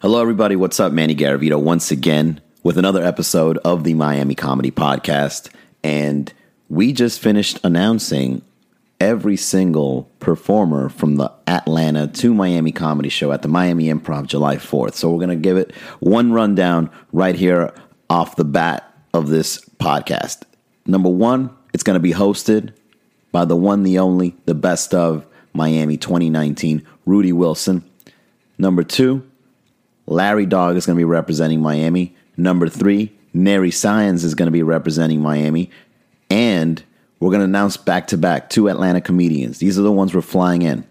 Hello, everybody. What's up? Manny Garavito once again with another episode of the Miami Comedy Podcast. And we just finished announcing every single performer from the Atlanta to Miami comedy show at the Miami Improv July 4th. So we're going to give it one rundown right here off the bat of this podcast. Number one, it's going to be hosted by the one, the only, the best of Miami 2019, Rudy Wilson. Number two, Larry Dog is going to be representing Miami. Number three, Neri Science is going to be representing Miami. And we're going to announce back to back two Atlanta comedians. These are the ones we're flying in.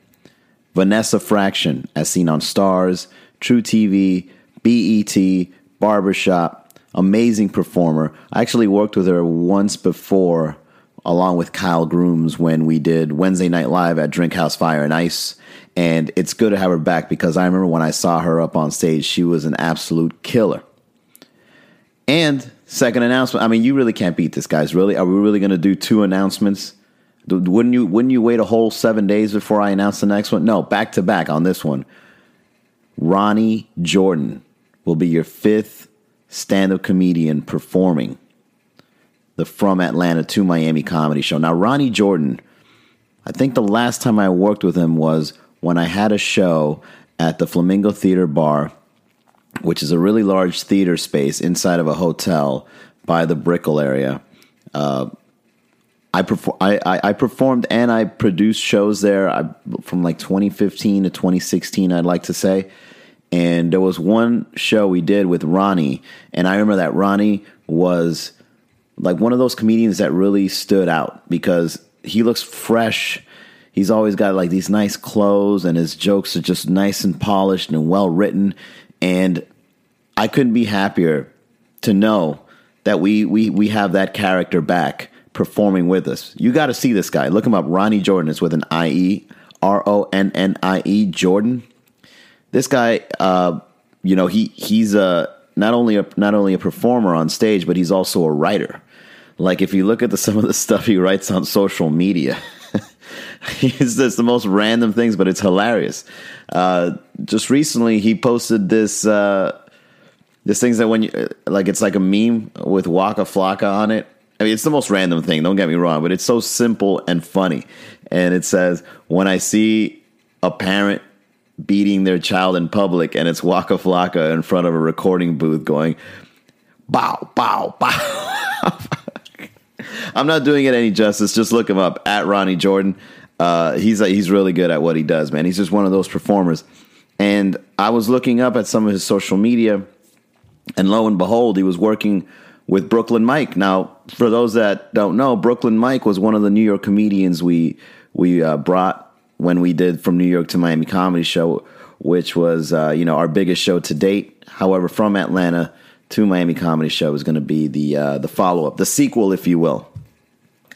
Vanessa Fraction, as seen on Stars, truTV, BET, Barbershop, amazing performer. I actually worked with her once before, along with Kyle Grooms, when we did Wednesday Night Live at Drink House Fire and Ice. And it's good to have her back because I remember when I saw her up on stage, she was an absolute killer. And second announcement, I mean, you really can't beat this, guys. Really, are we really going to do two announcements? Wouldn't you? Wouldn't you wait a whole seven days before I announce the next one? No, back to back on this one. Ronnie Jordan will be your fifth stand-up comedian performing the From Atlanta to Miami comedy show. Now, Ronnie Jordan, I think the last time I worked with him was when I had a show at the Flamingo Theater Bar which is a really large theater space inside of a hotel by the Brickell area. Uh, I, I, I, performed and I produced shows there I, from like 2015 to 2016, I'd like to say. And there was one show we did with Ronnie, and I remember that Ronnie was like one of those comedians that really stood out because he looks fresh. He's always got like these nice clothes, and his jokes are just nice and polished and well written. And I couldn't be happier to know that we we we have that character back performing with us. You got to see this guy. Look him up. Ronnie Jordan is with an I E R O N N I E Jordan. This guy, uh, you know, he he's a not only a not only a performer on stage, but he's also a writer. Like if you look at the, some of the stuff he writes on social media, it's just the most random things, but it's hilarious. Uh, just recently, he posted this. Uh, this thing's that when you like, it's like a meme with Waka Flocka on it. I mean, it's the most random thing. Don't get me wrong, but it's so simple and funny. And it says, "When I see a parent beating their child in public, and it's Waka Flocka in front of a recording booth going, bow, bow, bow." I'm not doing it any justice. Just look him up at Ronnie Jordan. Uh, he's he's really good at what he does, man. He's just one of those performers. And I was looking up at some of his social media, and lo and behold, he was working with Brooklyn Mike. Now, for those that don't know, Brooklyn Mike was one of the New York comedians we we uh, brought when we did from New York to Miami Comedy Show, which was uh, you know our biggest show to date. However, from Atlanta to Miami Comedy Show is going to be the uh, the follow up, the sequel, if you will.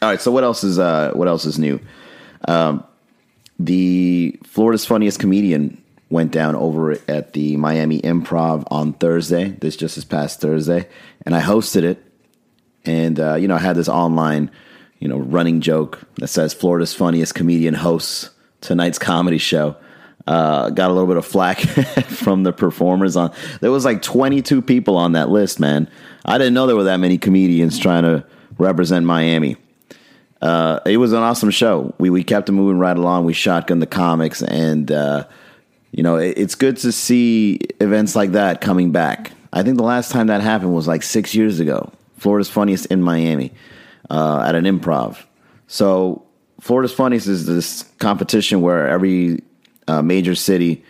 All right. So what else is uh, what else is new? Um, the Florida's Funniest Comedian went down over at the Miami Improv on Thursday. This just this past Thursday, and I hosted it. And uh, you know, I had this online, you know, running joke that says Florida's funniest comedian hosts tonight's comedy show. Uh, got a little bit of flack from the performers on. There was like 22 people on that list, man. I didn't know there were that many comedians trying to represent Miami. Uh, it was an awesome show. We we kept it moving right along. We shotgun the comics, and uh, you know it, it's good to see events like that coming back. I think the last time that happened was like six years ago. Florida's Funniest in Miami uh, at an improv. So Florida's Funniest is this competition where every uh, major city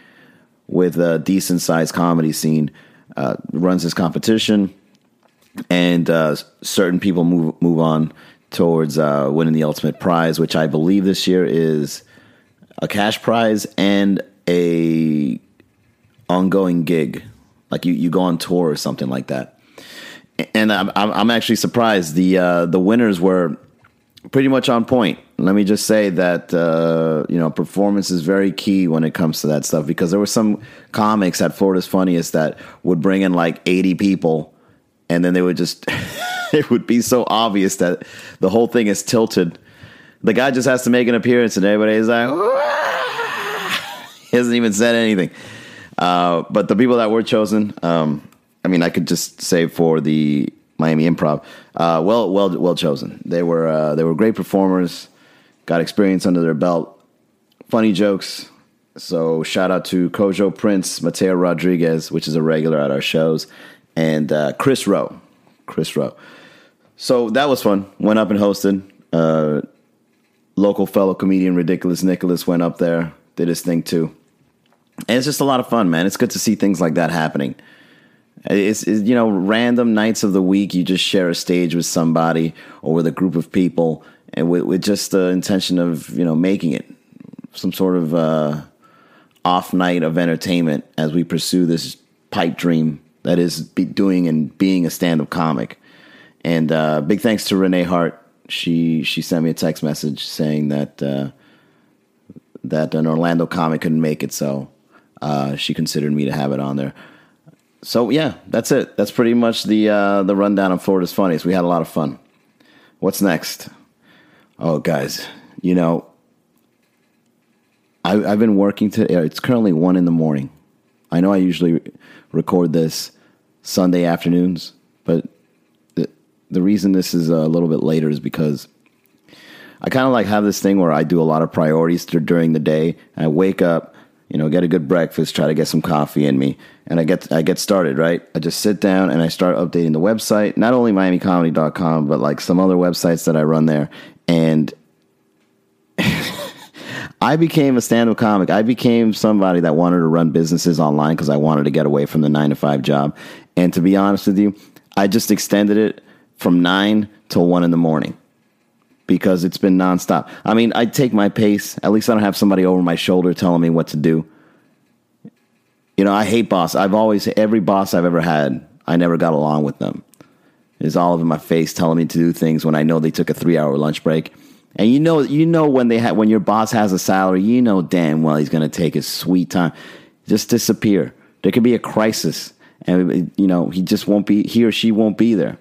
with a decent sized comedy scene uh, runs this competition, and uh, certain people move move on towards uh, winning the ultimate prize, which I believe this year is a cash prize and a ongoing gig. Like you, you go on tour or something like that. And I'm, I'm actually surprised. The uh, the winners were pretty much on point. Let me just say that uh, you know performance is very key when it comes to that stuff because there were some comics at Florida's Funniest that would bring in like 80 people, and then they would just it would be so obvious that the whole thing is tilted. The guy just has to make an appearance, and everybody's like, Wah! he hasn't even said anything. Uh, but the people that were chosen, um, I mean, I could just say for the Miami Improv, uh, well, well, well chosen. They were uh, they were great performers, got experience under their belt, funny jokes. So shout out to Kojo Prince, Mateo Rodriguez, which is a regular at our shows, and uh, Chris Rowe. Chris Rowe. So that was fun. Went up and hosted. Uh, local fellow comedian Ridiculous Nicholas went up there, did his thing too. And it's just a lot of fun, man. It's good to see things like that happening. It's, it's, you know random nights of the week you just share a stage with somebody or with a group of people and with, with just the intention of you know making it some sort of uh, off night of entertainment as we pursue this pipe dream that is doing and being a stand-up comic and uh, big thanks to renee hart she she sent me a text message saying that uh, that an orlando comic couldn't make it so uh, she considered me to have it on there so yeah, that's it. That's pretty much the uh, the rundown of Florida's funniest. We had a lot of fun. What's next? Oh, guys, you know, I, have been working to. It's currently one in the morning. I know I usually record this Sunday afternoons, but the the reason this is a little bit later is because I kind of like have this thing where I do a lot of priorities during the day. I wake up you know, get a good breakfast, try to get some coffee in me, and I get I get started, right? I just sit down and I start updating the website, not only miamicomedy.com, but like some other websites that I run there. And I became a stand-up comic. I became somebody that wanted to run businesses online because I wanted to get away from the 9 to 5 job. And to be honest with you, I just extended it from 9 till 1 in the morning because it's been nonstop. I mean, I take my pace. At least I don't have somebody over my shoulder telling me what to do. You know, I hate boss. I've always every boss I've ever had, I never got along with them. Is all over my face telling me to do things when I know they took a three hour lunch break. And you know, you know when they have when your boss has a salary, you know damn well he's going to take his sweet time, just disappear. There could be a crisis, and you know he just won't be. He or she won't be there.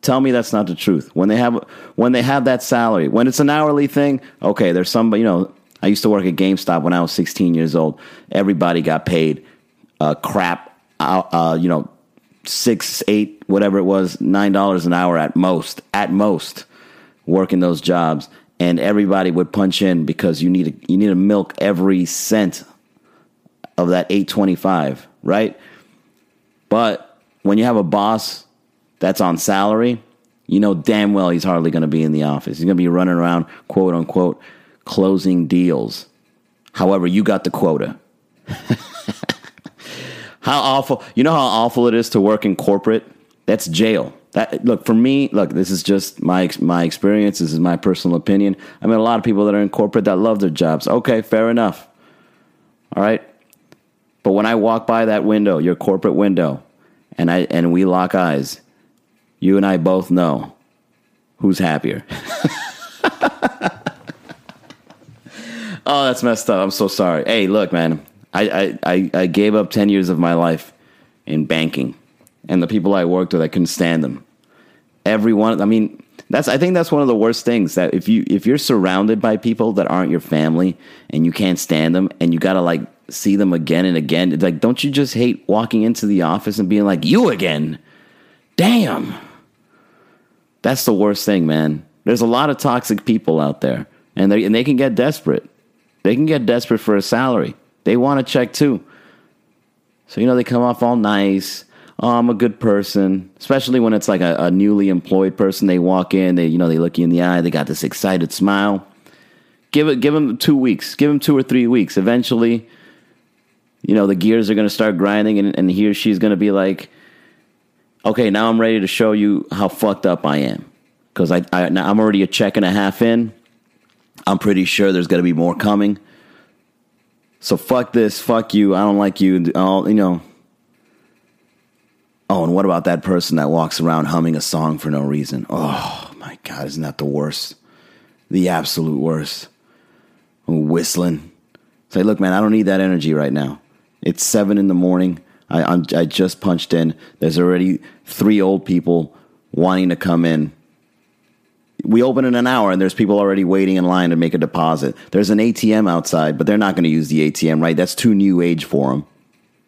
Tell me that's not the truth. When they have when they have that salary, when it's an hourly thing, okay, there's some. You know, I used to work at GameStop when I was 16 years old. Everybody got paid uh, crap. Uh, uh, you know, six, eight, whatever it was, nine dollars an hour at most. At most, working those jobs, and everybody would punch in because you need to, you need to milk every cent of that 825, right? But when you have a boss that's on salary, you know damn well he's hardly going to be in the office. He's going to be running around, quote unquote, closing deals. However, you got the quota. how awful, you know how awful it is to work in corporate? That's jail. That look for me, look, this is just my my experience, this is my personal opinion. I mean a lot of people that are in corporate that love their jobs. Okay, fair enough. All right? But when I walk by that window, your corporate window, and I and we lock eyes, you and I both know who's happier. oh, that's messed up. I'm so sorry. Hey, look, man, I, I, I gave up 10 years of my life in banking, and the people I worked with, I couldn't stand them. Everyone, I mean, that's I think that's one of the worst things that if you if you're surrounded by people that aren't your family and you can't stand them and you gotta like see them again and again, like don't you just hate walking into the office and being like you again? Damn. That's the worst thing, man. There's a lot of toxic people out there, and they and they can get desperate. They can get desperate for a salary. They want a check too. So you know they come off all nice. Oh, I'm a good person. Especially when it's like a, a newly employed person. They walk in, they you know they look you in the eye. They got this excited smile. Give it, give them two weeks. Give them two or three weeks. Eventually, you know the gears are going to start grinding, and, and he or she's going to be like okay, now I'm ready to show you how fucked up I am. Because I, I, I'm already a check and a half in. I'm pretty sure there's going to be more coming. So fuck this, fuck you, I don't like you, all, you know. Oh, and what about that person that walks around humming a song for no reason? Oh my God, isn't that the worst? The absolute worst. Whistling. Say, look, man, I don't need that energy right now. It's seven in the morning. I, I'm, I just punched in. There's already three old people wanting to come in. We open in an hour and there's people already waiting in line to make a deposit. There's an ATM outside, but they're not going to use the ATM, right? That's too new age for them.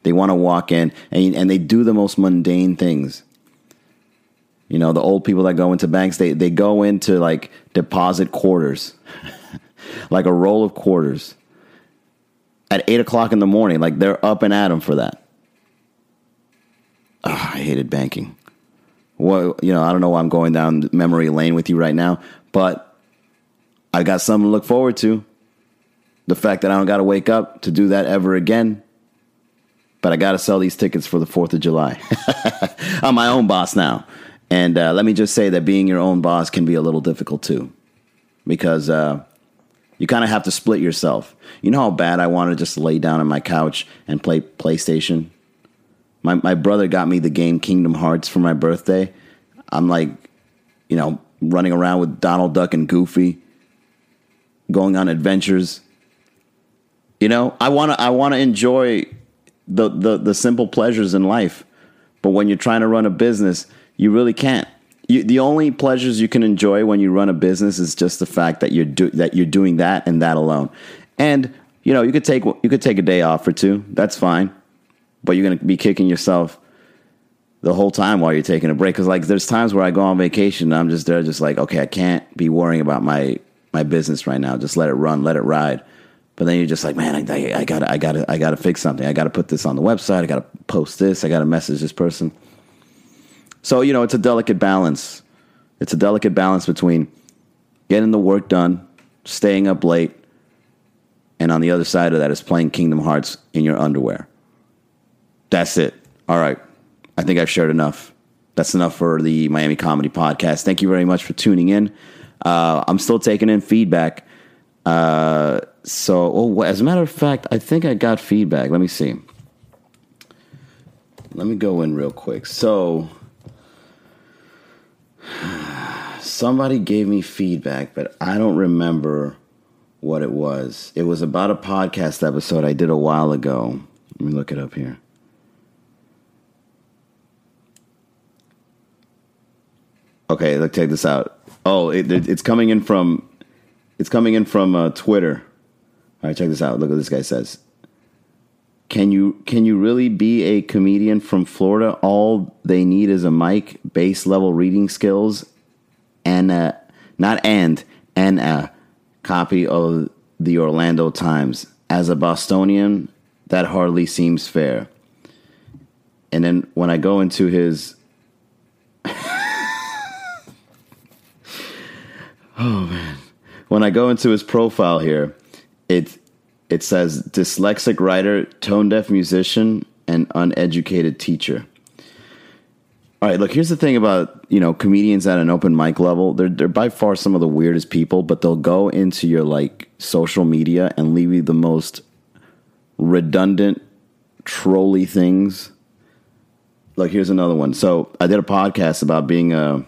They want to walk in and, and they do the most mundane things. You know, the old people that go into banks, they, they go into like deposit quarters, like a roll of quarters at eight o'clock in the morning. Like they're up and at them for that. Oh, I hated banking. Well, you know, I don't know why I'm going down memory lane with you right now, but I got something to look forward to. The fact that I don't got to wake up to do that ever again. But I got to sell these tickets for the 4th of July. I'm my own boss now. And uh, let me just say that being your own boss can be a little difficult too. Because uh, you kind of have to split yourself. You know how bad I want to just lay down on my couch and play PlayStation? My, my brother got me the game Kingdom Hearts for my birthday. I'm like, you know, running around with Donald Duck and Goofy, going on adventures. You know, I want to I want to enjoy the, the the simple pleasures in life. But when you're trying to run a business, you really can't. You, the only pleasures you can enjoy when you run a business is just the fact that you're do, that you're doing that and that alone. And you know, you could take you could take a day off or two. That's fine. But you're going to be kicking yourself the whole time while you're taking a break cuz like there's times where I go on vacation and I'm just there just like, okay, I can't be worrying about my my business right now. Just let it run, let it ride. But then you're just like, man, I, I, I gotta, I gotta, I gotta fix something. I gotta put this on the website. I gotta post this. I gotta message this person. So you know, it's a delicate balance. It's a delicate balance between getting the work done, staying up late, and on the other side of that is playing Kingdom Hearts in your underwear. That's it. All right. I think I've shared enough. That's enough for the Miami Comedy Podcast. Thank you very much for tuning in. Uh, I'm still taking in feedback. Uh, so, oh, as a matter of fact, I think I got feedback. Let me see. Let me go in real quick. So, somebody gave me feedback, but I don't remember what it was. It was about a podcast episode I did a while ago. Let me look it up here. Okay, look, take this out. Oh, it, it's coming in from it's coming in from uh, Twitter. All right, check this out. Look what this guy says. Can you can you really be a comedian from Florida? All they need is a mic, base level reading skills, and not and and a copy of the Orlando Times. As a Bostonian, that hardly seems fair. And then when I go into his Oh man. When I go into his profile here, it it says dyslexic writer, tone deaf musician, and uneducated teacher. All right, look, here's the thing about, you know, comedians at an open mic level. They're they're by far some of the weirdest people, but they'll go into your like social media and leave you the most redundant trolly things. Look, here's another one. So I did a podcast about being a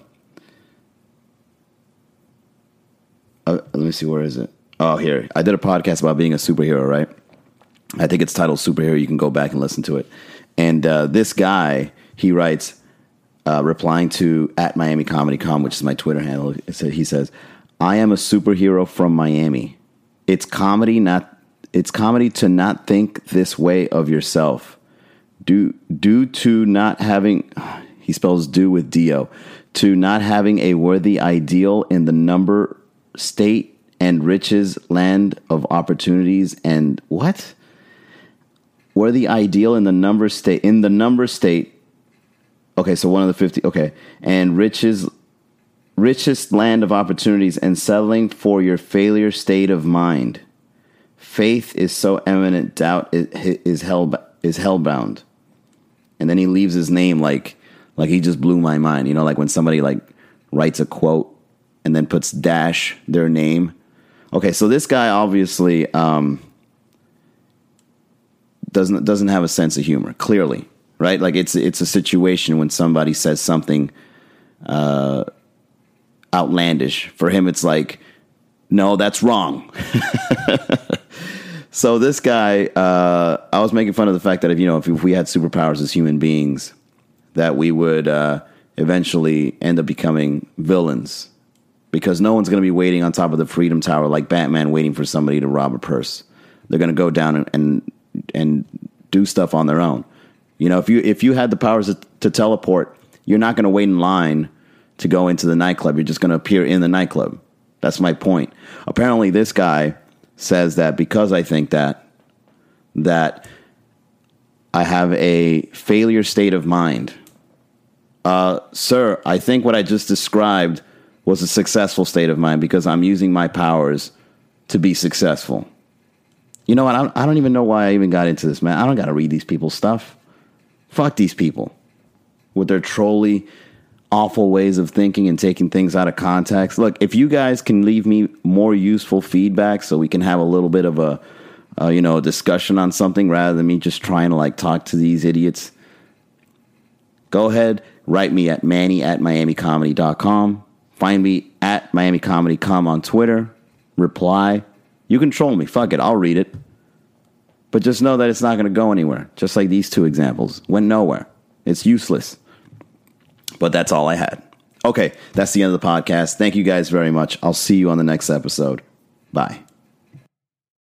uh, let me see where is it? Oh here. I did a podcast about being a superhero right? I think it's titled superhero. You can go back and listen to it. And uh, this guy he writes uh, replying to at miami comedy com which is my twitter handle he says i am a superhero from miami. It's comedy not it's comedy to not think this way of yourself. Due due to not having he spells do with do to not having a worthy ideal in the number state and riches, land of opportunities, and what? Were the ideal in the number state in the number state. Okay, so one of the fifty. Okay, and riches, richest land of opportunities, and settling for your failure state of mind. Faith is so eminent, doubt is hell is hellbound. And then he leaves his name like like he just blew my mind. You know, like when somebody like writes a quote and then puts dash their name. Okay, so this guy obviously um, doesn't doesn't have a sense of humor. Clearly, right? Like it's it's a situation when somebody says something uh, outlandish. For him, it's like, no, that's wrong. so this guy, uh, I was making fun of the fact that if you know if, we had superpowers as human beings, that we would uh, eventually end up becoming villains because no one's going to be waiting on top of the Freedom Tower like Batman waiting for somebody to rob a purse. They're going to go down and, and and do stuff on their own. You know, if you if you had the powers to, to teleport, you're not going to wait in line to go into the nightclub. You're just going to appear in the nightclub. That's my point. Apparently, this guy says that because I think that that I have a failure state of mind. Uh, sir, I think what I just described was a successful state of mind because I'm using my powers to be successful. You know what? I don't, even know why I even got into this, man. I don't got to read these people's stuff. Fuck these people with their trolly, awful ways of thinking and taking things out of context. Look, if you guys can leave me more useful feedback so we can have a little bit of a, uh, you know, discussion on something rather than me just trying to like talk to these idiots, go ahead, write me at manny at miamicomedy.com. Find me at miamicomedycom on Twitter. Reply. You can troll me. Fuck it. I'll read it. But just know that it's not going to go anywhere. Just like these two examples went nowhere. It's useless. But that's all I had. Okay, that's the end of the podcast. Thank you guys very much. I'll see you on the next episode. Bye.